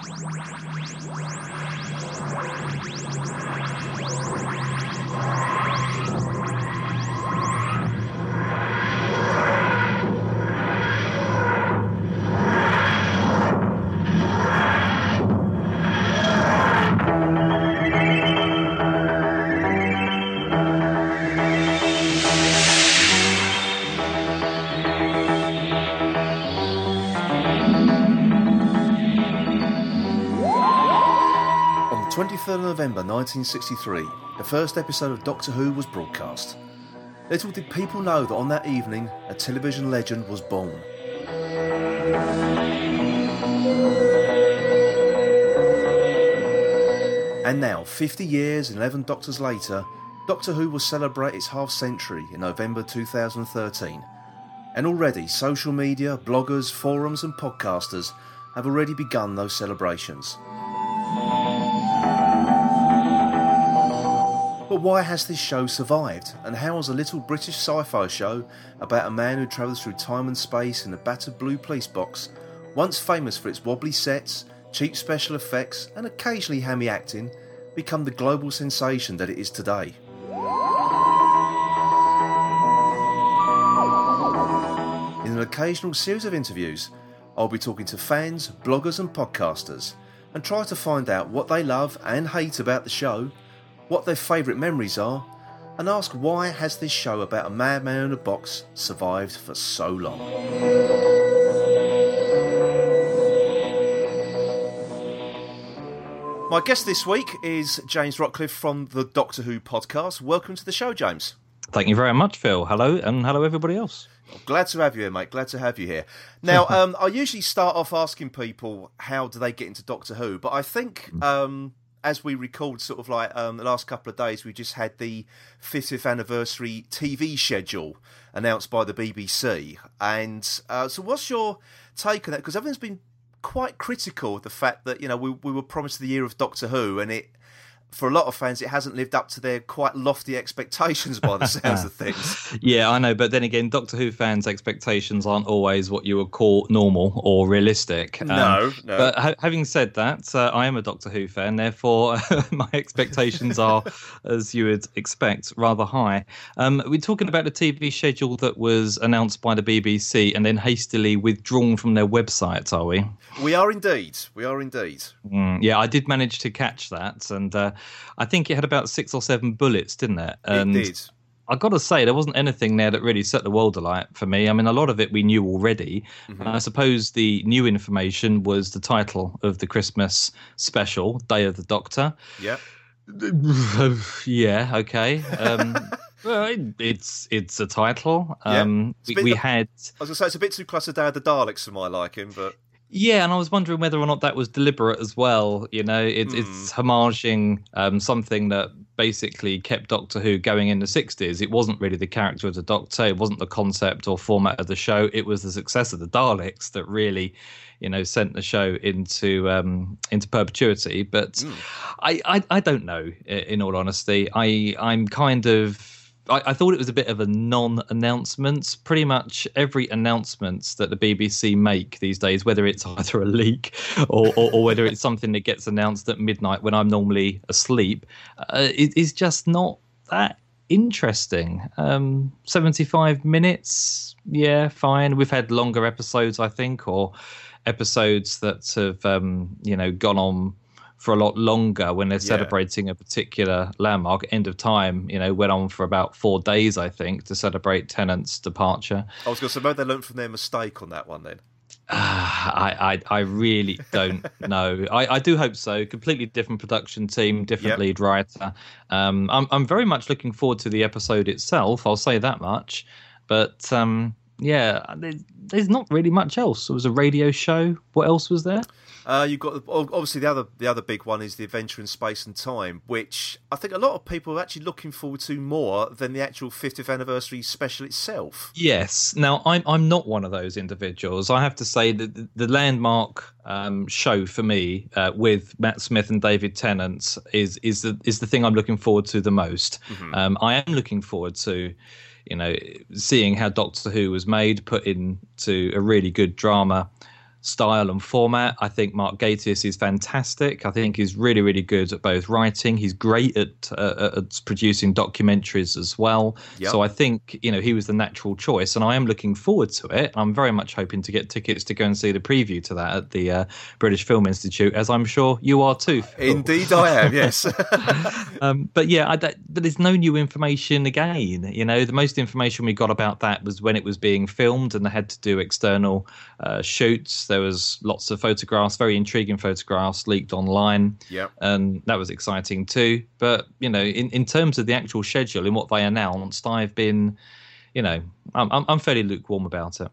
Thank you. November 1963, the first episode of Doctor Who was broadcast. Little did people know that on that evening, a television legend was born. And now, 50 years and 11 Doctors later, Doctor Who will celebrate its half century in November 2013. And already, social media, bloggers, forums, and podcasters have already begun those celebrations. But why has this show survived? And how has a little British sci fi show about a man who travels through time and space in a battered blue police box, once famous for its wobbly sets, cheap special effects, and occasionally hammy acting, become the global sensation that it is today? In an occasional series of interviews, I'll be talking to fans, bloggers, and podcasters and try to find out what they love and hate about the show what their favourite memories are, and ask why has this show about a madman in a box survived for so long. My guest this week is James Rockliffe from the Doctor Who podcast. Welcome to the show, James. Thank you very much, Phil. Hello, and hello, everybody else. Glad to have you here, mate. Glad to have you here. Now, um, I usually start off asking people how do they get into Doctor Who, but I think um, as we recalled, sort of like um, the last couple of days, we just had the 50th anniversary TV schedule announced by the BBC. And uh, so, what's your take on that? Because everyone's been quite critical of the fact that you know we we were promised the year of Doctor Who, and it for a lot of fans, it hasn't lived up to their quite lofty expectations by the sounds of things. Yeah, I know, but then again, Doctor Who fans' expectations aren't always what you would call normal or realistic. Um, no, no. But ha- having said that, uh, I am a Doctor Who fan, therefore my expectations are, as you would expect, rather high. Um, we're talking about the TV schedule that was announced by the BBC and then hastily withdrawn from their website, are we? We are indeed. We are indeed. Mm, yeah, I did manage to catch that, and. Uh, I think it had about six or seven bullets, didn't it? And it did. I got to say, there wasn't anything there that really set the world alight for me. I mean, a lot of it we knew already. Mm-hmm. I suppose the new information was the title of the Christmas special, Day of the Doctor. Yeah. yeah. Okay. Um, well, it's it's a title. Um, yeah. we, we had. I was gonna say it's a bit too close to of the Daleks for my liking, but yeah, and I was wondering whether or not that was deliberate as well. You know, it, mm. it's homaging um, something that basically kept Doctor Who going in the 60s. It wasn't really the character of the Doctor, it wasn't the concept or format of the show. It was the success of the Daleks that really, you know, sent the show into um, into perpetuity. But mm. I, I, I don't know. In all honesty, I I'm kind of I, I, thought it was a bit of a non-announcement. Pretty much every announcement that the BBC make these days, whether it's either a leak or, or, or whether it's something that gets announced at midnight when I'm normally asleep, uh, it, is just not that interesting. Um, 75 minutes, yeah, fine. We've had longer episodes, I think, or episodes that have, um, you know, gone on for a lot longer when they're celebrating a particular landmark. End of Time, you know, went on for about four days, I think, to celebrate Tennant's departure. I was going to say, maybe they learned from their mistake on that one then. Uh, I, I, I really don't know. I, I do hope so. Completely different production team, different yep. lead writer. Um, I'm I'm very much looking forward to the episode itself. I'll say that much. But um, yeah, there's not really much else. It was a radio show. What else was there? Uh, you've got obviously the other the other big one is the Adventure in Space and Time, which I think a lot of people are actually looking forward to more than the actual 50th anniversary special itself. Yes. Now I'm I'm not one of those individuals. I have to say that the, the landmark um, show for me uh, with Matt Smith and David Tennant is is the is the thing I'm looking forward to the most. Mm-hmm. Um, I am looking forward to you know, seeing how Doctor Who was made, put into a really good drama style and format. I think Mark Gatiss is fantastic. I think he's really, really good at both writing. He's great at, uh, at producing documentaries as well. Yep. So I think you know he was the natural choice, and I am looking forward to it. I'm very much hoping to get tickets to go and see the preview to that at the uh, British Film Institute, as I'm sure you are too. Phil. Indeed, I am. Yes. um, but yeah, I, but there's no new information again. You know, the most information we got about that was when it was being filmed, and they had to do external uh, shoots. There was lots of photographs, very intriguing photographs leaked online. Yeah. And that was exciting too. But, you know, in, in terms of the actual schedule and what they announced, I've been, you know, I'm, I'm fairly lukewarm about it.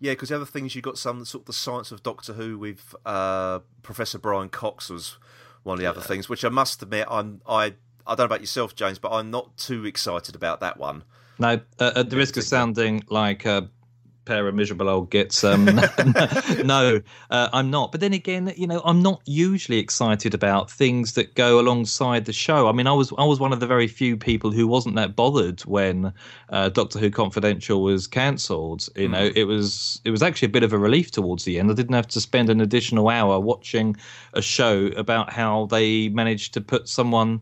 Yeah, because the other things you got some sort of the science of Doctor Who with uh, Professor Brian Cox was one of the yeah. other things, which I must admit I'm I I don't know about yourself, James, but I'm not too excited about that one. No, uh, at the risk of sounding like a pair of miserable old gits. Um, no, uh, I'm not. But then again, you know, I'm not usually excited about things that go alongside the show. I mean, I was I was one of the very few people who wasn't that bothered when uh, Doctor Who Confidential was cancelled. You know, mm. it was it was actually a bit of a relief towards the end. I didn't have to spend an additional hour watching a show about how they managed to put someone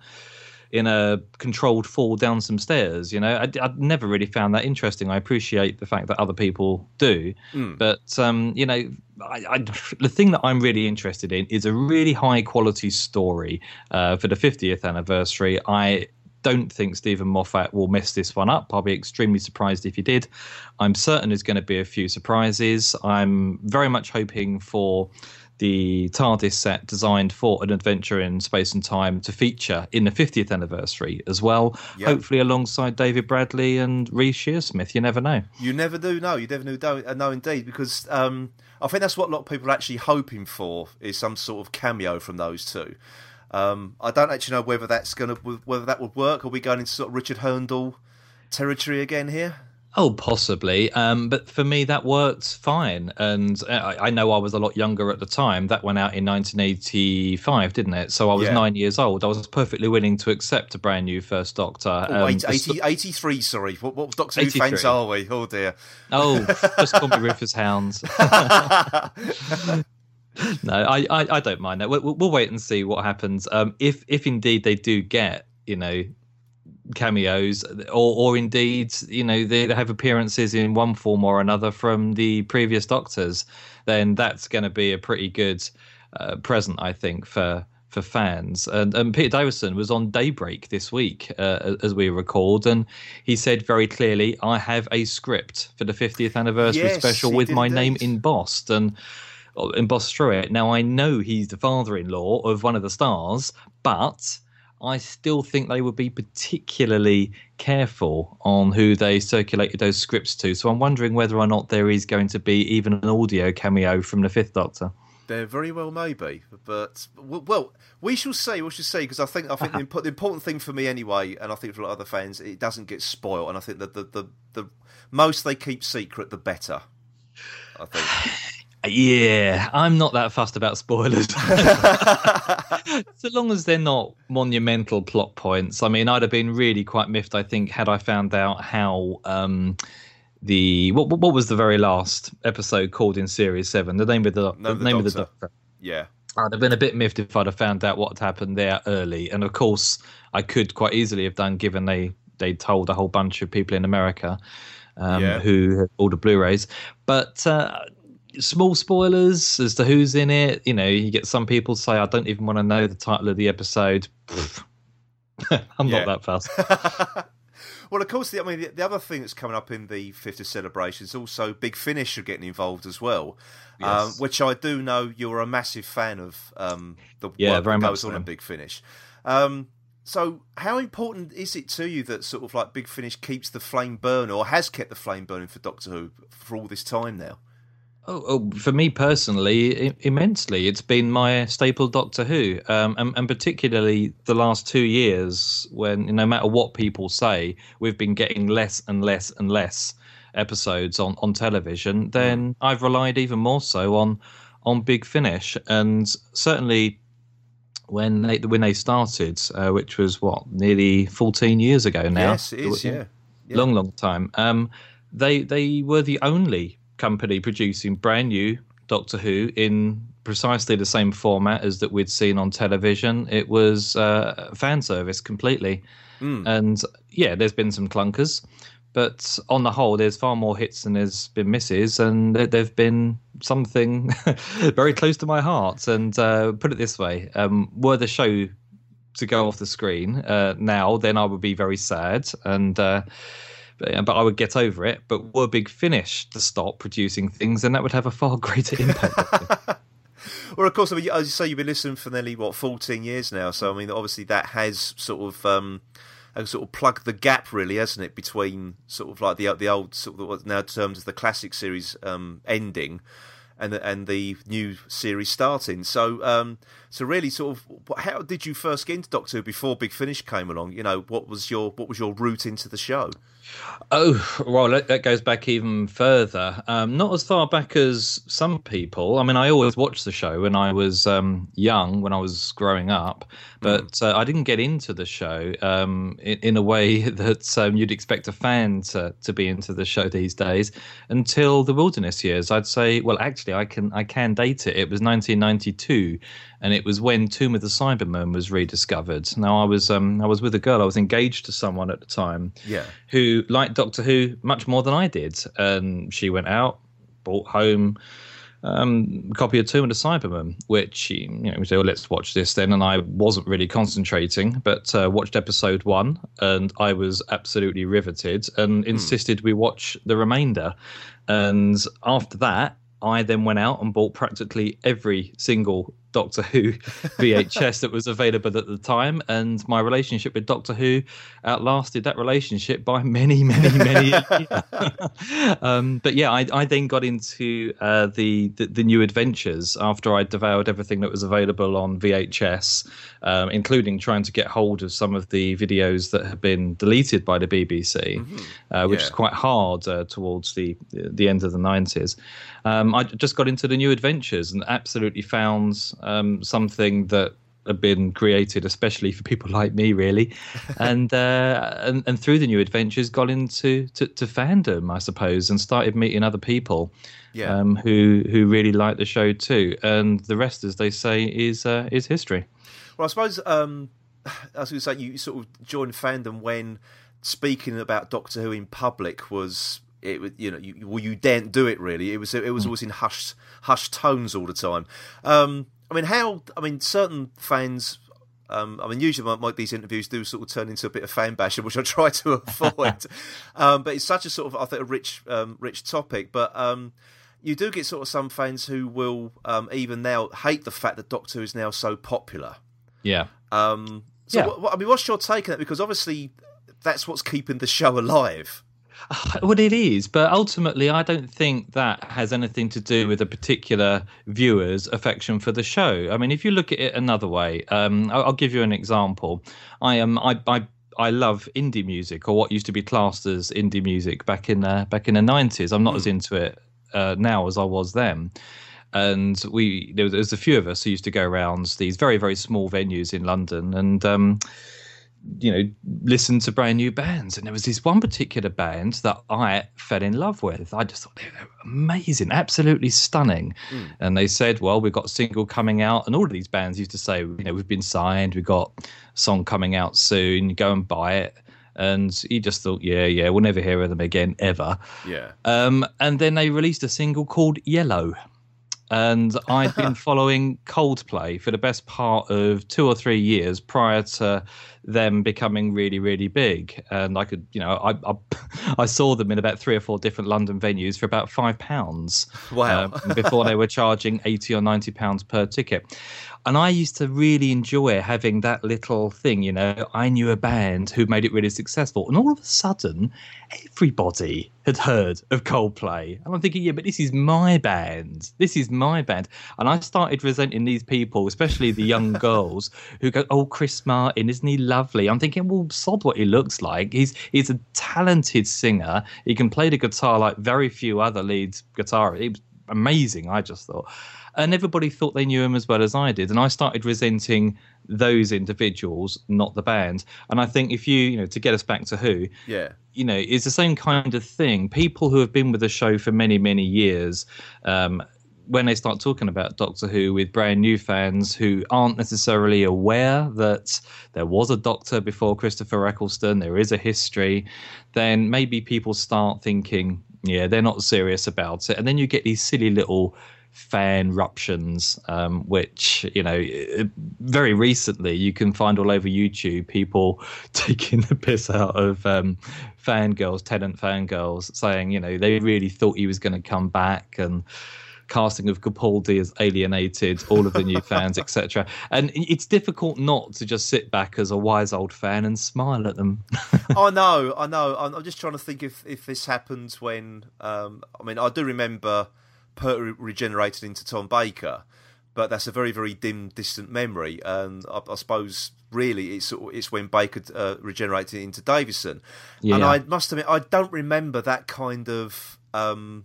in a controlled fall down some stairs. You know, I, would never really found that interesting. I appreciate the fact that other people do, mm. but um, you know, I, I, the thing that I'm really interested in is a really high quality story uh, for the 50th anniversary. I don't think Steven Moffat will mess this one up. I'll be extremely surprised if he did. I'm certain there's going to be a few surprises. I'm very much hoping for the TARDIS set designed for an adventure in space and time to feature in the 50th anniversary as well. Yep. Hopefully, alongside David Bradley and Reece Shearsmith. You never know. You never do know. You never don't, uh, know indeed, because um, I think that's what a lot of people are actually hoping for is some sort of cameo from those two. Um, I don't actually know whether that's going to whether that would work. Are we going into sort of Richard Hurndall territory again here? Oh, possibly. Um, but for me, that worked fine. And I, I, know I was a lot younger at the time. That went out in 1985, didn't it? So I was yeah. nine years old. I was perfectly willing to accept a brand new First Doctor. Oh, um, 80, 83, sorry. What, what Doctor Who fans are we? Oh, dear. Oh, just call me Rufus Hounds. no, I, I, I, don't mind that. We'll, we'll, wait and see what happens. Um, if if indeed they do get, you know, cameos, or or indeed, you know, they have appearances in one form or another from the previous Doctors, then that's going to be a pretty good uh, present, I think, for for fans. And, and Peter Davison was on Daybreak this week, uh, as we recalled, and he said very clearly, "I have a script for the 50th anniversary yes, special with my name embossed." And embossed through it. Now I know he's the father-in-law of one of the stars, but I still think they would be particularly careful on who they circulated those scripts to. So I'm wondering whether or not there is going to be even an audio cameo from the Fifth Doctor. There very well may be, but well, we shall see. We shall see because I think I think the, the, important thing for me anyway, and I think for a lot of other fans, it doesn't get spoiled, and I think that the the, the most they keep secret, the better. I think. Yeah, I'm not that fussed about spoilers. so long as they're not monumental plot points. I mean, I'd have been really quite miffed, I think, had I found out how um, the what what was the very last episode called in series seven? The name of the, no, the, the name doctor. of the doctor. Yeah. I'd have been a bit miffed if I'd have found out what had happened there early. And of course, I could quite easily have done, given they they told a whole bunch of people in America um, yeah. who had ordered Blu-rays. But uh, small spoilers as to who's in it. You know, you get some people say, "I don't even want to know the title of the episode." I'm not that fast. well, of course, the, I mean, the, the, other thing that's coming up in the 50th celebration is also Big Finish are getting involved as well, um, yes. um, which I do know you're a massive fan of. Um, the yeah, work very that goes much on so. in Big Finish. Um, so, how important is it to you that sort of like Big Finish keeps the flame burning, or has kept the flame burning for Doctor Who for all this time now? Oh, oh, for me personally, immensely. It's been my staple Doctor Who, um, and, and, particularly the last two years, when no matter what people say, we've been getting less and less and less episodes on, on television. Then I've relied even more so on on Big Finish, and certainly when they when they started, uh, which was what nearly fourteen years ago now. Yes, it is. Yeah, yeah. long, long time. Um, they they were the only company producing brand new Doctor Who in precisely the same format as that we'd seen on television. It was uh, fan service completely, mm. and yeah, there's been some clunkers, but on the whole, there's far more hits than there's been misses, and there've been something very close to my heart. And uh, put it this way: um, were the show to go off the screen uh, now, then I would be very sad and. Uh, but, I would get over it. But were Big Finish to stop producing things, then that would have a far greater impact. well, of course, I mean, as you say, you've been listening for nearly what fourteen years now. So, I mean, obviously, that has sort of um, sort of plugged the gap, really, hasn't it, between sort of like the the old sort of what now termed as the classic series um, ending and the, and the new series starting. So um, so really, sort of, how did you first get into Doctor Who before Big Finish came along? You know, what was your what was your route into the show? Oh well, that, goes back even further. Um, not as far back as some people. I mean, I always watched the show when I was um, young, when I was growing up, but mm. uh, I didn't get into the show um, in, in, a way that um, you'd expect a fan to, to be into the show these days until the Wilderness years. I'd say, well, actually, I can I can date it. It was 1992 and it was when Tomb of the Cybermen was rediscovered. Now I was um, I was with a girl, I was engaged to someone at the time, yeah, who liked Doctor Who much more than I did, and she went out, brought home. Um, a copy of Tomb of the Cybermen, which you know, we said, well, let's watch this then. And I wasn't really concentrating, but uh, watched episode one, and I was absolutely riveted, and hmm. insisted we watch the remainder. And after that, I then went out and bought practically every single Doctor Who VHS that was available at the time, and my relationship with Doctor Who outlasted that relationship by many, many, many. um, but yeah, I, I, then got into uh, the, the, the new adventures after I devoured everything that was available on VHS, um, including trying to get hold of some of the videos that have been deleted by the BBC, mm-hmm. uh, which yeah. is quite hard uh, towards the the end of the nineties. Um, I just got into the new adventures and absolutely found um, something that had been created especially for people like me really and uh, and, and through the new adventures got into to, to fandom i suppose and started meeting other people yeah. um, who who really like the show too and the rest as they say is uh, is history well i suppose um, i was going to say you sort of joined fandom when speaking about doctor who in public was it was you know you, well you daren't do it really it was it was hmm. always in hushed hushed tones all the time um, I mean, how? I mean, certain fans. Um, I mean, usually my, my, these interviews do sort of turn into a bit of fan bashing, which I try to avoid. um, but it's such a sort of, I think, a rich, um, rich topic. But um, you do get sort of some fans who will um, even now hate the fact that Doctor Who is now so popular. Yeah. Um, so, yeah. What, I mean, what's your take on it? Because obviously, that's what's keeping the show alive. Well, it is, but ultimately, I don't think that has anything to do with a particular viewer's affection for the show. I mean, if you look at it another way, um, I'll, I'll, give you an example. I am, I, I, I love indie music, or what used to be classed as indie music back in uh, back in the nineties. I'm not mm. as into it uh, now as I was then and we there was, there was, a few of us who used to go around these very very small venues in London and um, you know, listen to brand new bands. And there was this one particular band that I fell in love with. I just thought they were amazing, absolutely stunning. Mm. And they said, well, we've got a single coming out. And all of these bands used to say, you know, we've been signed, we've got a song coming out soon, go and buy it. And he just thought, yeah, yeah, we'll never hear of them again, ever. Yeah. Um, and then they released a single called Yellow and I'd been following Coldplay for the best part of two or three years prior to them becoming really, really big. And I could, you know, I I, I saw them in about three or four different London venues for about five pounds. Wow! Uh, before they were charging eighty or ninety pounds per ticket. And I used to really enjoy having that little thing, you know. I knew a band who made it really successful, and all of a sudden, everybody had heard of Coldplay. And I'm thinking, yeah, but this is my band. This is my band. And I started resenting these people, especially the young girls, who go, "Oh, Chris Martin, isn't he lovely?" I'm thinking, well, sod what he looks like. He's he's a talented singer. He can play the guitar like very few other lead guitarists. Amazing. I just thought and everybody thought they knew him as well as I did. And I started resenting those individuals, not the band. And I think if you, you know, to get us back to who, yeah, you know, it's the same kind of thing. People who have been with the show for many, many years, um, when they start talking about Doctor Who with brand new fans who aren't necessarily aware that there was a Doctor before Christopher Eccleston, there is a history, then maybe people start thinking, yeah, they're not serious about it. And then you get these silly little fan ruptions, um, which you know, very recently you can find all over YouTube people taking the piss out of um, fangirls, Tennant fangirls, saying you know they really thought he was going to come back and casting of Capaldi has alienated all of the new fans, etc. And it's difficult not to just sit back as a wise old fan and smile at them. I know, I know. I'm, I'm, just trying to think if if this happens when. Um, I mean, I do remember Pert regenerated into Tom Baker, but that's a very very dim distant memory. And I, I suppose really it's it's when Baker uh, regenerated into Davison. Yeah. And I must admit I don't remember that kind of. Um,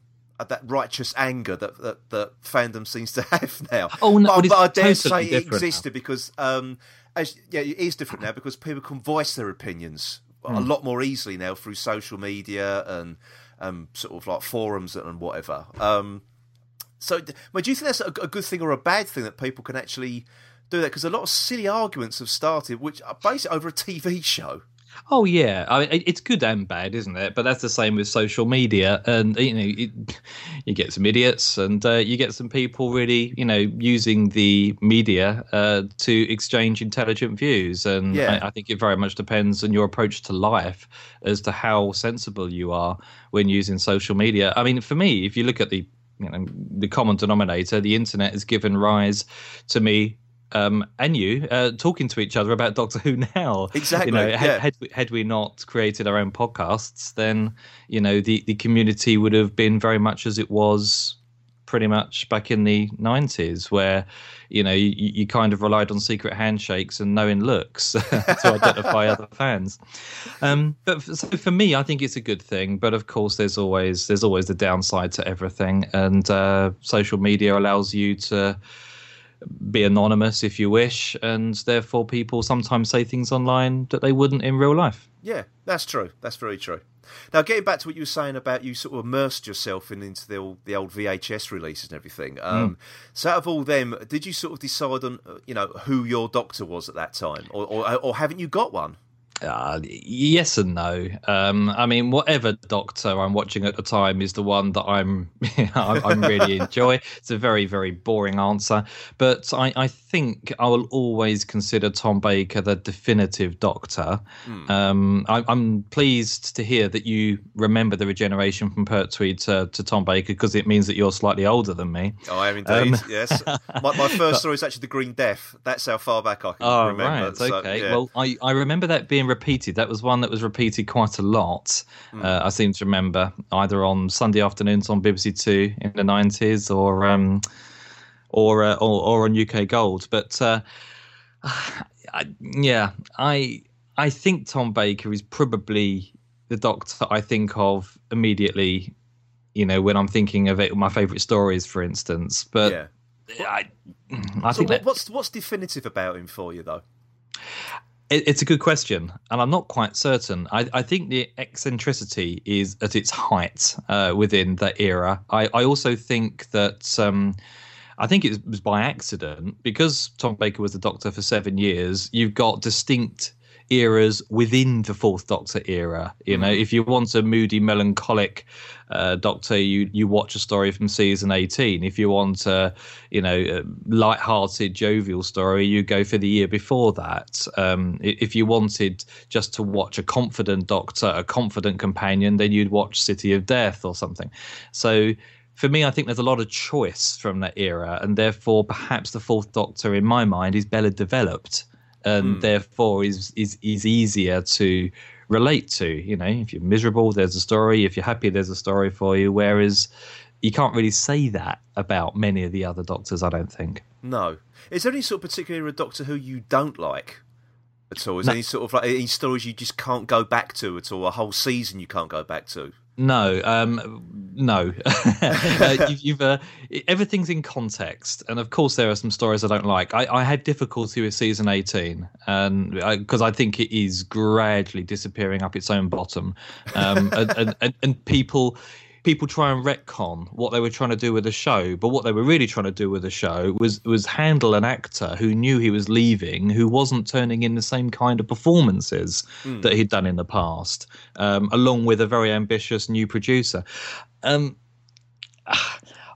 that righteous anger that, that, that fandom seems to have now. Oh no, but, but I dare totally say it existed now. because, um, as yeah, it is different now because people can voice their opinions mm. a hmm. lot more easily now through social media and um, sort of like forums and whatever. Um, so, but do you think that's a, a good thing or a bad thing that people can actually do that? Because a lot of silly arguments have started, which are basically over a TV show. Oh yeah, I mean, it's good and bad, isn't it? But that's the same with social media, and you know, it, you get some idiots, and uh, you get some people really, you know, using the media uh, to exchange intelligent views. And yeah. I, I, think it very much depends on your approach to life as to how sensible you are when using social media. I mean, for me, if you look at the you know the common denominator, the internet has given rise to me um, and you uh, talking to each other about Doctor Who now. Exactly. You know, yeah. had, had, we, had we not created our own podcasts, then you know the the community would have been very much as it was pretty much back in the 90s where you know you, you kind of relied on secret handshakes and knowing looks to identify other fans um, but for, so for me i think it's a good thing but of course there's always there's always the downside to everything and uh, social media allows you to be anonymous if you wish, and therefore people sometimes say things online that they wouldn't in real life. Yeah, that's true. That's very true. Now, getting back to what you were saying about you sort of immersed yourself in into the old, the old VHS releases and everything. Um, mm. So, out of all them, did you sort of decide on uh, you know who your doctor was at that time, or or, or haven't you got one? Uh, yes and no. Um, I mean, whatever Doctor I'm watching at the time is the one that I'm I'm really enjoy. It's a very very boring answer, but I, I think I will always consider Tom Baker the definitive Doctor. Mm. Um, I, am pleased to hear that you remember the regeneration from Pertwee to, to Tom Baker because it means that you're slightly older than me. Oh, I am indeed. Um, yes, my, my first story is actually the Green Death. That's how far back I can oh, remember. Right, so, okay. Yeah. Well, I I remember that being repeated. That was one that was repeated quite a lot. Mm. Uh, I seem to remember either on Sunday afternoons on BBC Two in the nineties or um, or, uh, or, or on UK Gold. But uh, I, yeah, I I think Tom Baker is probably the Doctor I think of immediately. You know, when I'm thinking of it, my favourite stories, for instance. But yeah. I, I so think that, what's what's definitive about him for you, though? it's a good question, and I'm not quite certain. I, I think the eccentricity is at its height uh, within that era. I, I also think that um, I think it was by accident because Tom Baker was the Doctor for seven years. You've got distinct eras within the Fourth Doctor era. You know, mm. if you want a moody, melancholic uh, Doctor, you you watch a story from season eighteen. If you want a you know a light-hearted, jovial story, you go for the year before that. Um, if you wanted just to watch a confident Doctor, a confident companion, then you'd watch City of Death or something. So for me, I think there's a lot of choice from that era, and therefore perhaps the Fourth Doctor, in my mind, is better developed and mm. therefore is is is easier to relate to. You know, if you're miserable, there's a story. If you're happy, there's a story for you. Whereas you can't really say that about many of the other doctors. I don't think. No. Is there any sort of particular Doctor Who you don't like? At all? Is no. any sort of like any stories you just can't go back to at all? A whole season you can't go back to? No, um, no. uh, you've, you've uh, everything's in context, and of course there are some stories I don't like. I, I had difficulty with season eighteen, and because I, I, think it is gradually disappearing up its own bottom, um, and, and, and, and people people try and retcon what they were trying to do with the show, but what they were really trying to do with the show was was handle an actor who knew he was leaving, who wasn't turning in the same kind of performances mm. that he'd done in the past, um, along with a very ambitious new producer. Um,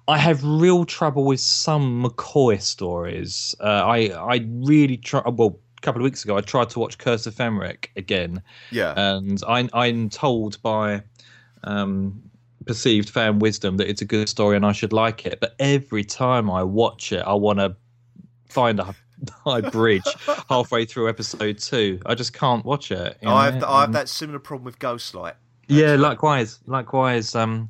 I have real trouble with some McCoy stories. Uh, I I really try. Well, a couple of weeks ago, I tried to watch Curse of Fenric again. Yeah, and I, I'm told by um, perceived fan wisdom that it's a good story and I should like it. But every time I watch it, I want to find a high bridge halfway through episode two. I just can't watch it. Oh, I, have I have that similar problem with Ghostlight. Yeah, likewise. Likewise. Um,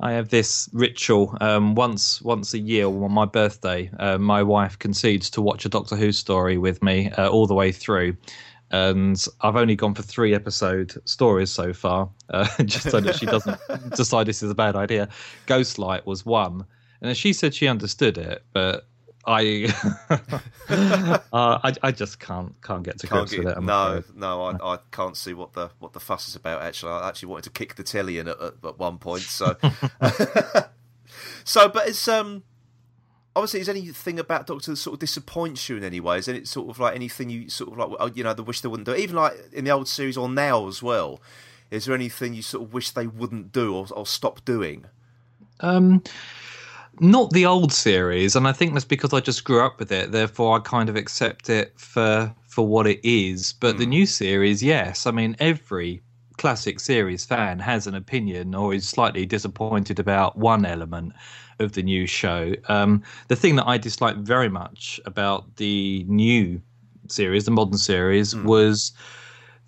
I have this ritual um, once once a year on my birthday. Uh, my wife concedes to watch a Doctor Who story with me uh, all the way through and I've only gone for three episode stories so far, uh, just so that she doesn't decide this is a bad idea. Ghostlight was one, and she said she understood it, but I, uh, I, I just can't can't get to can't grips get, with it. I'm no, afraid. no, I, I can't see what the what the fuss is about. Actually, I actually wanted to kick the telly in at, at, at one point. So, so, but it's um obviously, is anything about Doctor that sort of disappoints you in any way? Is it sort of like anything you sort of like, oh, you know, the wish they wouldn't do? Even like in the old series or now as well. Is there anything you sort of wish they wouldn't do or, or stop doing? Um, not the old series, and I think that's because I just grew up with it. Therefore, I kind of accept it for for what it is. But mm. the hmm. new series, yes, I mean every classic series fan has an opinion or is slightly disappointed about one element of the new show. Um, the thing that I disliked very much about the new series, the modern series, mm. was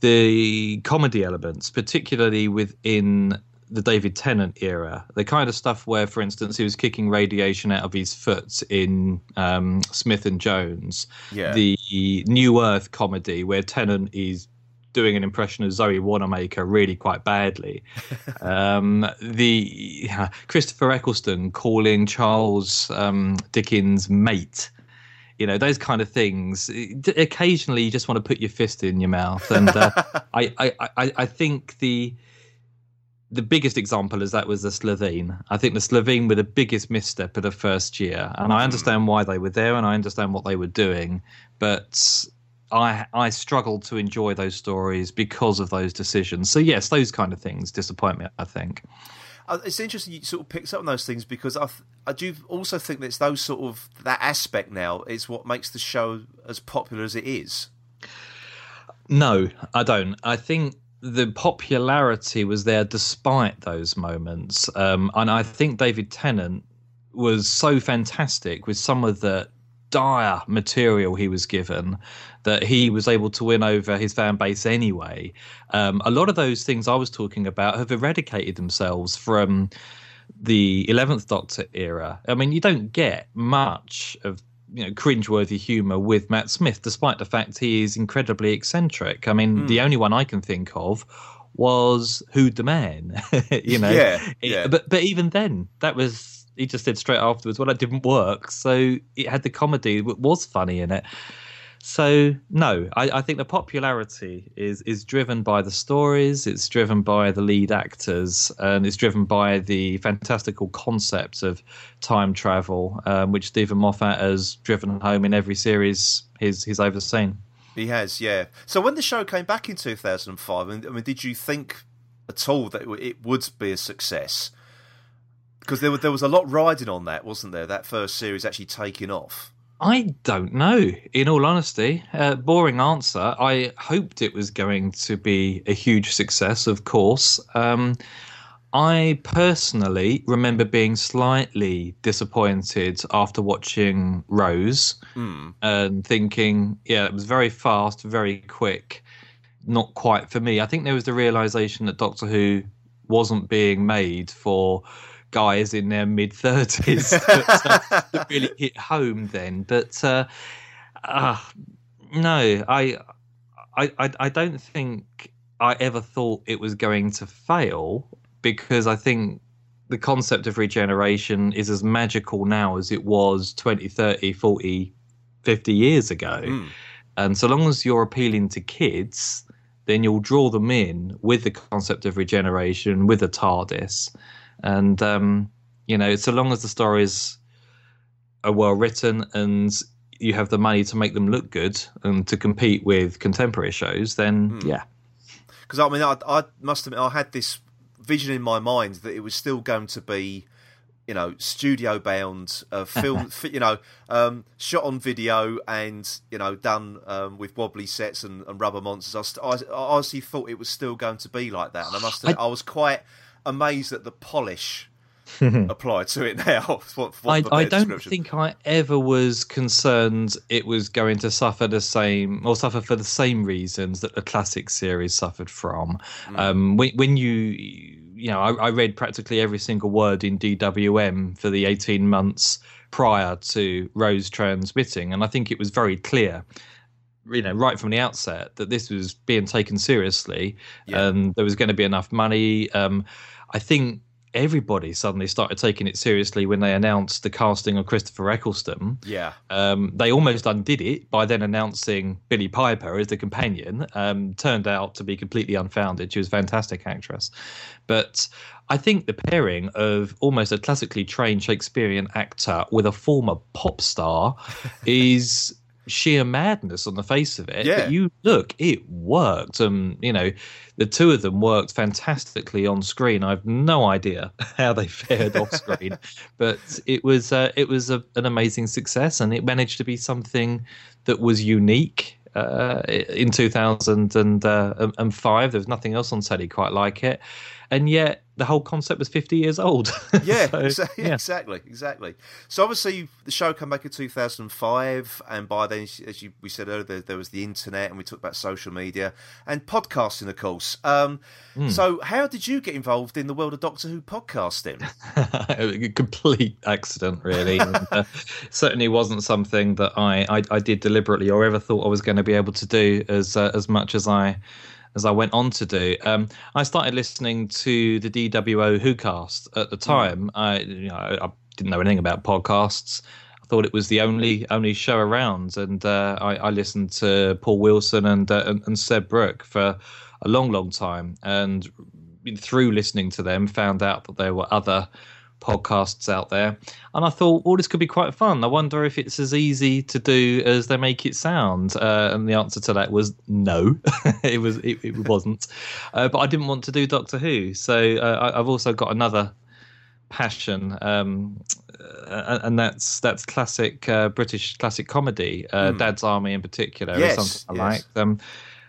the comedy elements, particularly within the David Tennant era. The kind of stuff where, for instance, he was kicking radiation out of his foot in um, Smith and Jones. Yeah. The New Earth comedy where Tennant is doing an impression of Zoe Wanamaker really quite badly. um, the yeah, Christopher Eccleston calling Charles um, Dickens mate. You know those kind of things. Occasionally, you just want to put your fist in your mouth, and uh, I, I, I, I think the the biggest example is that was the Slitheen. I think the Slitheen were the biggest misstep of the first year, and I hmm. understand why they were there, and I understand what they were doing, but I I struggle to enjoy those stories because of those decisions. So yes, those kind of things disappoint me. I think. Uh, it's interesting you sort of picked up on those things because I, I do also think that it's those sort of that aspect now is what makes the show as popular as it is. No, I don't. I think the popularity was there despite those moments, um, and I think David Tennant was so fantastic with some of the dire material he was given that he was able to win over his fan base anyway. Um, a lot of those things I was talking about have eradicated themselves from the 11th Doctor era. I mean, you don't get much of you know cringeworthy humor with Matt Smith, despite the fact he is incredibly eccentric. I mean, mm. the only one I can think of was Who the Man, you know. Yeah, yeah. But but even then, that was he just said straight afterwards, well, that didn't work. So it had the comedy, it was funny in it. So no, I, I, think the popularity is is driven by the stories, it's driven by the lead actors, and it's driven by the fantastical concept of time travel, um, which Steven Moffat has driven home in every series he's he's overseen. He has, yeah. So when the show came back in 2005, I mean, did you think at all that it would be a success? Because there, there was a lot riding on that, wasn't there? That first series actually taking off. I don't know, in all honesty. Uh, boring answer. I hoped it was going to be a huge success, of course. Um, I personally remember being slightly disappointed after watching Rose mm. and thinking, yeah, it was very fast, very quick, not quite for me. I think there was the realization that Doctor Who wasn't being made for guys in their mid thirties that uh, really hit home then. But uh, uh, no, I, I, I don't think I ever thought it was going to fail because I think the concept of regeneration is as magical now as it was 20, 30, 40, 50 years ago. Mm. And so long as you're appealing to kids, then you'll draw them in with the concept of regeneration, with the TARDIS and um, you know, so long as the stories are well written and you have the money to make them look good and to compete with contemporary shows, then mm. yeah. Because I mean, I, I must admit, I had this vision in my mind that it was still going to be you know, studio bound, uh, film, you know, um, shot on video and you know done um, with wobbly sets and, and rubber monsters. I, I, I, honestly thought it was still going to be like that, and I must, I, I was quite amazed at the polish applied to it now. what, what I, I don't think I ever was concerned it was going to suffer the same or suffer for the same reasons that the classic series suffered from. Mm. Um, when, when you you know, I, I, read practically every single word in DWM for the 18 months prior to Rose transmitting, and I think it was very clear, you know, right from the outset that this was being taken seriously, yeah. and there was going to be enough money. Um, I think everybody suddenly started taking it seriously when they announced the casting of Christopher Eccleston. Yeah. Um, they almost undid it by then announcing Billie Piper as the companion. Um, turned out to be completely unfounded. She was a fantastic actress. But I think the pairing of almost a classically trained Shakespearean actor with a former pop star is sheer madness on the face of it. Yeah. But you look, it worked. Um, you know, the two of them worked fantastically on screen. I've no idea how they fared off screen, but it was uh, it was a, an amazing success, and it managed to be something that was unique. Uh, in 2005, uh, there was nothing else on telly quite like it, and yet the whole concept was 50 years old. yeah, so, exactly, yeah, exactly, exactly. So obviously the show came back in 2005, and by then, as you, we said earlier, there, there, was the internet, and we talked about social media and podcasting, of course. Um, mm. So how did you get involved in the world of Doctor Who podcasting? A complete accident, really. and, uh, certainly wasn't something that I, I, I did deliberately or ever thought I was going to be able to do as uh, as much as I as I went on to do. Um, I started listening to the DWO WhoCast at the hmm. time. Mm. I, you know, I didn't know anything about podcasts. I thought it was the only only show around, and uh, I, I, listened to Paul Wilson and, uh, and, and Seb Brook for a long, long time. And through listening to them, found out that there were other podcasts out there. And I thought, well, this could be quite fun. I wonder if it's as easy to do as they make it sound. Uh, and the answer to that was no, it was it, it wasn't. Uh, but I didn't want to do Doctor Who, so uh, I, have also got another passion, um, uh, and that's that's classic uh, British classic comedy. Mm. Dad's Army in particular yes, is something I yes. like. Um,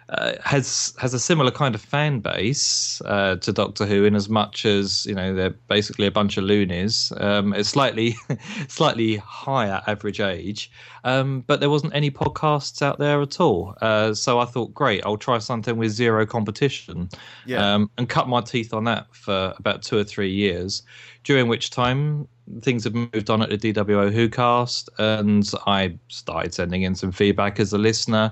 uh, has has a similar kind of fan base uh, to Doctor Who in as much as you know they're basically a bunch of loonies. Um, it's slightly slightly higher average age, um, but there wasn't any podcasts out there at all. Uh, so I thought, great, I'll try something with zero competition, yeah. um, and cut my teeth on that for about two or three years. During which time things have moved on at the DWO WhoCast, and I started sending in some feedback as a listener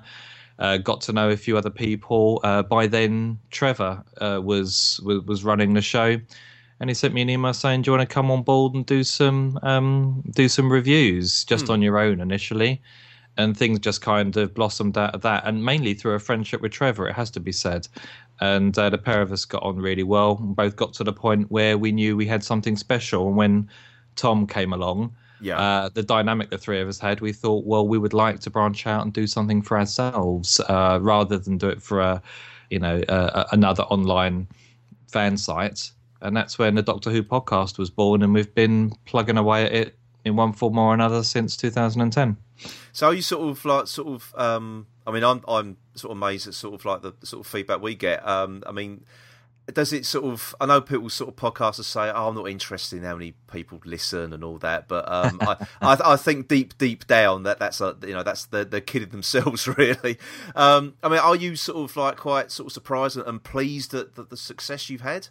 uh, got to know a few other people. Uh, by then, Trevor uh, was, was, was running the show, and he sent me an email saying, "Do you want to come on board and do some um, do some reviews just hmm. on your own initially?" And things just kind of blossomed out of that, and mainly through a friendship with Trevor. It has to be said, and uh, the pair of us got on really well. Both got to the point where we knew we had something special, and when Tom came along yeah. Uh, the dynamic the three of us had, we thought, well, we would like to branch out and do something for ourselves uh, rather than do it for a, you know, another online fan site. And that's when the Doctor Who podcast was born, and we've been plugging away at it in one form or another since 2010. So are you sort of like sort of um, I mean I'm I'm sort of amazed at sort of like the, the sort of feedback we get. Um, I mean does it sort of? I know people sort of podcasters say, "Oh, I'm not interested in how many people listen and all that," but um, I, I, I, think deep, deep down that that's a, you know that's the they're kidding themselves really. Um, I mean, are you sort of like quite sort of surprised and pleased at the, the success you've had?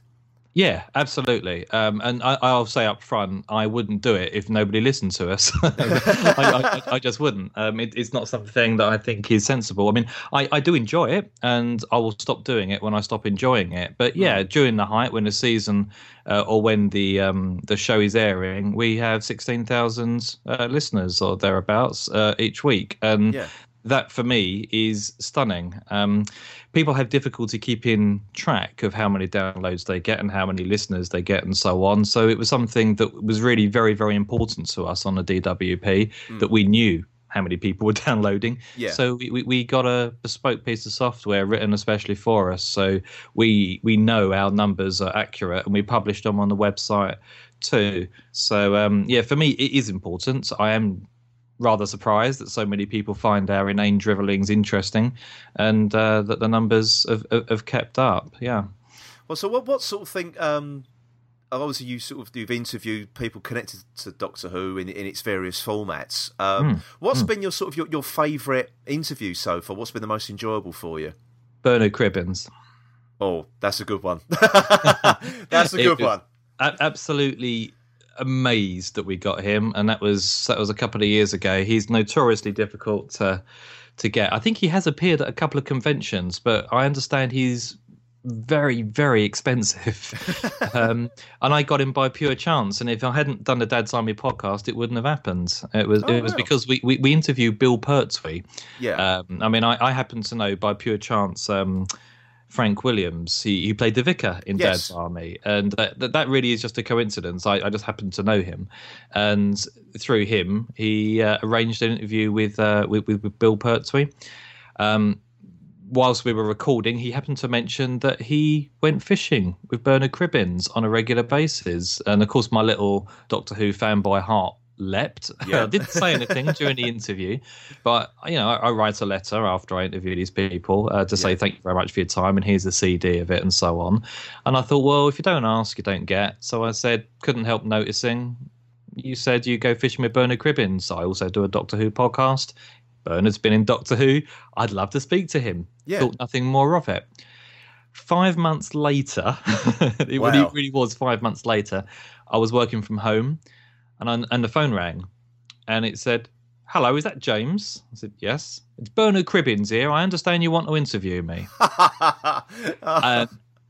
Yeah, absolutely. Um, and I, will say up front, I wouldn't do it if nobody listened to us. I, I, I, just wouldn't. Um, it, it's not something that I think is sensible. I mean, I, I do enjoy it, and I will stop doing it when I stop enjoying it. But yeah, during the height, when the season uh, or when the um, the show is airing, we have sixteen thousand uh, listeners or thereabouts uh, each week, and yeah that for me is stunning. Um, people have difficulty keeping track of how many downloads they get and how many listeners they get and so on. So it was something that was really very, very important to us on the DWP mm. that we knew how many people were downloading. Yeah. So we, we, we, got a bespoke piece of software written especially for us. So we we know our numbers are accurate and we published them on the website too. So um, yeah, for me it is important. I am rather surprised that so many people find our inane dribblings interesting, and uh, that the numbers have, have kept up. Yeah. Well, so what what sort of thing? Um, obviously, you sort of you've interviewed people connected to Doctor Who in, in its various formats. Um, mm. What's mm. been your sort of your, your favourite interview so far? What's been the most enjoyable for you? Bernard Cribbins. Oh, that's a good one. that's a good it, one. Absolutely amazed that we got him, and that was that was a couple of years ago. He's notoriously difficult to to get. I think he has appeared at a couple of conventions, but I understand he's very very expensive. Um, and i got him by pure chance and if i hadn't done the dad's army podcast it wouldn't have happened. It was oh, it was because we, we, we interviewed bill pertwee. Yeah. Um, i mean I, I happen to know by pure chance um, Frank Williams. He, he played the vicar in yes. Dad's Army, and that, that really is just a coincidence. I, I just happened to know him, and through him, he uh, arranged an interview with, uh, with, with Bill Pertwee. Um, whilst we were recording, he happened to mention that he went fishing with Bernard Cribbins on a regular basis, and of course, my little Doctor Who fanboy heart leapt. Yeah. I didn't say anything during the interview, but you know, I, I, write a letter after I interview these people uh, to yeah. say thank you very much for your time and here's a CD of it and so on. And I thought, well, if you don't ask, you don't get. So I said, couldn't help noticing. You said you go fishing with Bernard Cribbins. I also do a Doctor Who podcast. Bernard's been in Doctor Who. I'd love to speak to him. Yeah. Thought nothing more of it. Five months later, it wow. really, really was five months later, I was working from home and I, and the phone rang, and it said, "Hello, is that James?" I said, "Yes." It's Bernard Cribbins here. I understand you want to interview me.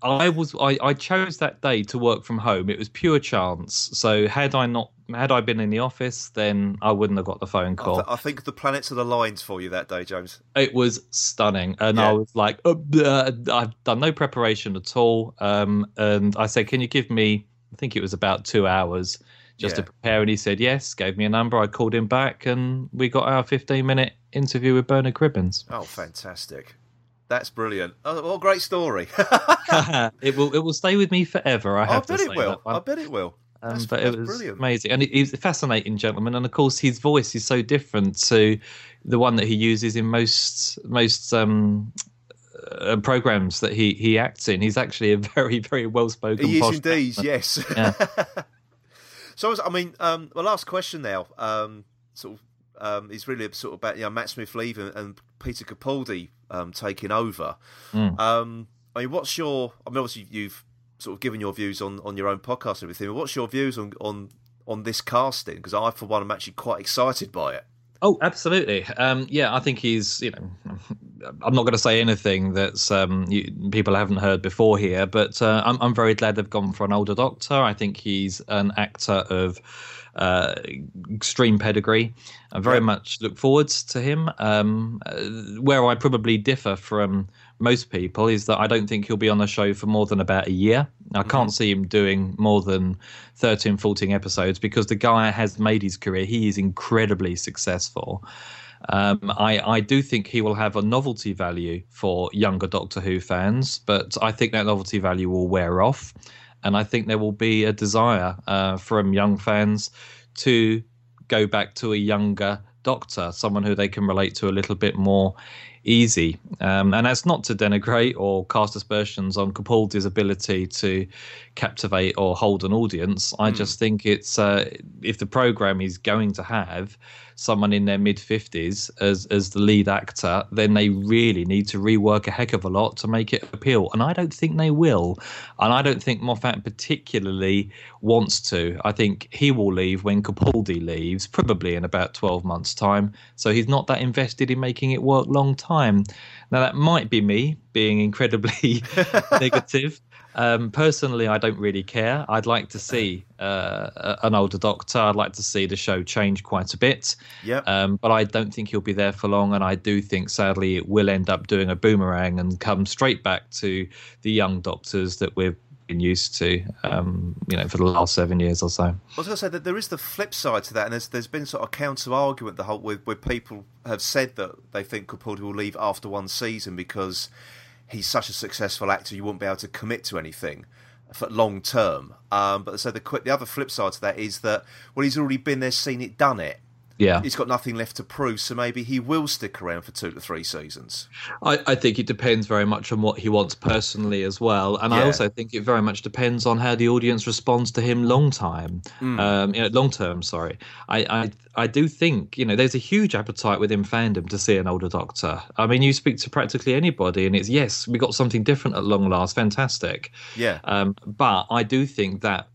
I was I, I chose that day to work from home. It was pure chance. So had I not had I been in the office, then I wouldn't have got the phone call. I, th- I think the planets are the lines for you that day, James. It was stunning, and yeah. I was like, uh, I've done no preparation at all. Um, and I said, "Can you give me?" I think it was about two hours just yeah. to prepare. And he said yes, gave me a number. I called him back, and we got our 15 minute interview with Bernard Cribbins. Oh, fantastic! That's brilliant. Oh, what a great story. it will it will stay with me forever. I have I bet to it will. I bet it will. Um, but it was brilliant. amazing, and he's a fascinating gentleman. And of course, his voice is so different to the one that he uses in most most um, uh, programs that he he acts in. He's actually a very very well spoken. He is indeed, yes. Yeah. So, I mean, um, the last question now, um, sort of, um, is really sort of about you know Matt Smith leaving and Peter Capaldi um, taking over. Mm. Um, I mean, what's your? I mean, obviously you've sort of given your views on, on your own podcast and everything. But what's your views on on on this casting? Because I, for one, am actually quite excited by it. Oh, absolutely. Um, yeah, I think he's. You know, I'm not going to say anything that's um, people haven't heard before here, but uh, I'm, I'm very glad they've gone for an older Doctor. I think he's an actor of uh, extreme pedigree. I very yeah. much look forward to him. Um, uh, where I probably differ from most people is that I don't think he'll be on the show for more than about a year. I mm-hmm. can't see him doing more than 13, 14 episodes because the guy has made his career. He is incredibly successful. Um, I, I do think he will have a novelty value for younger Doctor Who fans, but I think that novelty value will wear off. And I think there will be a desire uh, from young fans to go back to a younger doctor, someone who they can relate to a little bit more easy. Um, and that's not to denigrate or cast aspersions on Capaldi's ability to captivate or hold an audience. I mm. just think it's uh, if the program is going to have someone in their mid 50s as as the lead actor, then they really need to rework a heck of a lot to make it appeal. And I don't think they will. And I don't think Moffat particularly wants to. I think he will leave when Capaldi leaves, probably in about 12 months' time. So he's not that invested in making it work long time. Now that might be me being incredibly negative. Um, personally, I don't really care. I'd like to see uh, an older Doctor. I'd like to see the show change quite a bit. Yeah. Um, but I don't think he'll be there for long, and I do think, sadly, it will end up doing a boomerang and come straight back to the young Doctors that we've been used to, um, you know, for the last seven years or so. I was going to say that there is the flip side to that, and there's there's been sort of counter argument the whole where, where people have said that they think Capaldi will leave after one season because he's such a successful actor, you won't be able to commit to anything for long term. Um, but so the the other flip side to that is that well, he's already been there, seen it, done it. Yeah, he's got nothing left to prove, so maybe he will stick around for two to three seasons. I, I think it depends very much on what he wants personally as well, and yeah. I also think it very much depends on how the audience responds to him long time, mm. um, you know, long term. Sorry, I, I I do think you know there's a huge appetite within fandom to see an older Doctor. I mean, you speak to practically anybody, and it's yes, we got something different at long last, fantastic. Yeah. Um, but I do think that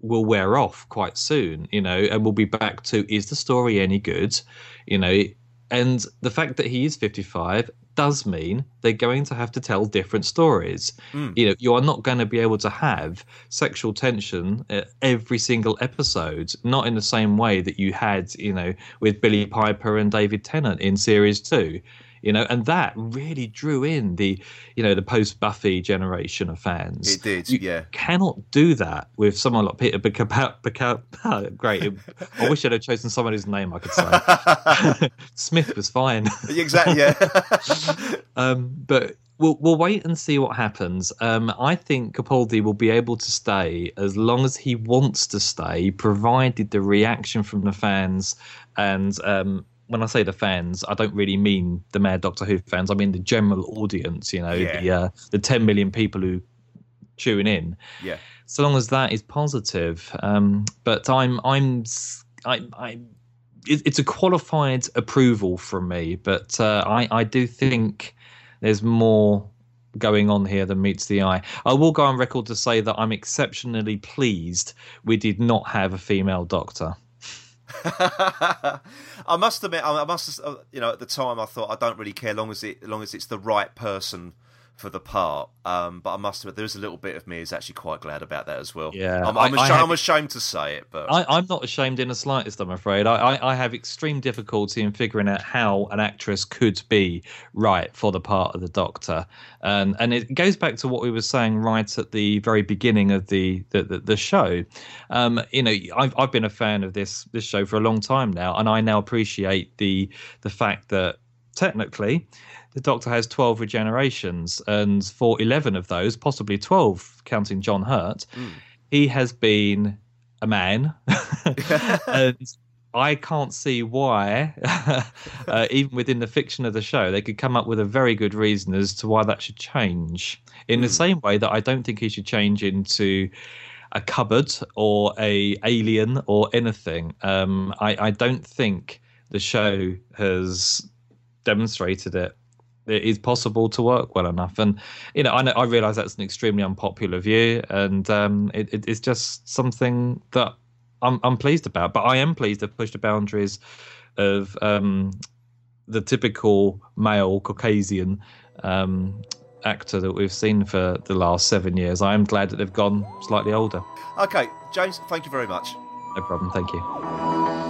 will wear off quite soon, you know, and we'll be back to is the story any good, you know, and the fact that he is 55 does mean they're going to have to tell different stories. Mm. You know, you are not going to be able to have sexual tension every single episode, not in the same way that you had, you know, with Billie Piper and David Tennant in series two you know, and that really drew in the, you know, the post Buffy generation of fans. It did, you yeah. Cannot do that with someone like Peter Bacall. Great. I wish I'd have chosen someone whose name I could say. Smith was fine. exactly. Yeah. um, but we'll we'll wait and see what happens. Um, I think Capaldi will be able to stay as long as he wants to stay, provided the reaction from the fans and um, when I say the fans, I don't really mean the Mad Doctor Who fans. I mean the general audience. You know, yeah. the uh, the ten million people who tune in. Yeah. So long as that is positive, um, but I'm I'm I I. it's a qualified approval from me, but uh, I I do think there's more going on here than meets the eye. I will go on record to say that I'm exceptionally pleased we did not have a female doctor. I must admit, I must, uh, you know, at the time I thought I don't really care, long as it, long as it's the right person for the part. Um, but I must admit, there's a little bit of me is actually quite glad about that as well. Yeah, I'm, I'm, I, ashamed, I have, I'm ashamed, to say it, but I, am not ashamed in the slightest. I'm afraid I, I, have extreme difficulty in figuring out how an actress could be right for the part of the Doctor, and and it goes back to what we were saying right at the very beginning of the the, the, the show. Um, you know, I've I've been a fan of this this show for a long time now, and I now appreciate the the fact that technically the Doctor has 12 regenerations, and for 11 of those, possibly 12, counting John Hurt, mm. he has been a man. and I can't see why, uh, even within the fiction of the show, they could come up with a very good reason as to why that should change. In mm. the same way that I don't think he should change into a cupboard or a alien or anything. Um, I, I don't think the show has demonstrated it it is possible to work well enough. And you know, I know, I realise that's an extremely unpopular view, and um, it, it, it's just something that I'm I'm pleased about. But I am pleased to push the boundaries of um, the typical male Caucasian um, actor that we've seen for the last seven years. I am glad that they've gone slightly older. Okay, James, thank you very much. No problem. Thank you.